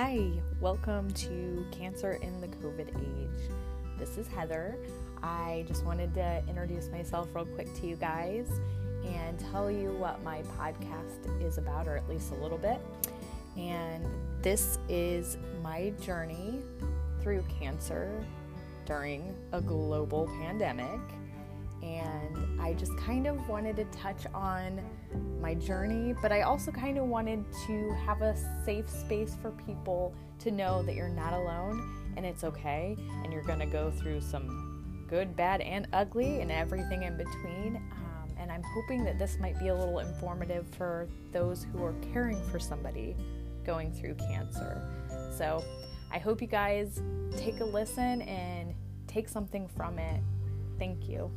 Hi, welcome to Cancer in the COVID Age. This is Heather. I just wanted to introduce myself real quick to you guys and tell you what my podcast is about, or at least a little bit. And this is my journey through cancer during a global pandemic. And I just kind of wanted to touch on my journey, but I also kind of wanted to have a safe space for people to know that you're not alone and it's okay, and you're gonna go through some good, bad, and ugly, and everything in between. Um, and I'm hoping that this might be a little informative for those who are caring for somebody going through cancer. So I hope you guys take a listen and take something from it. Thank you.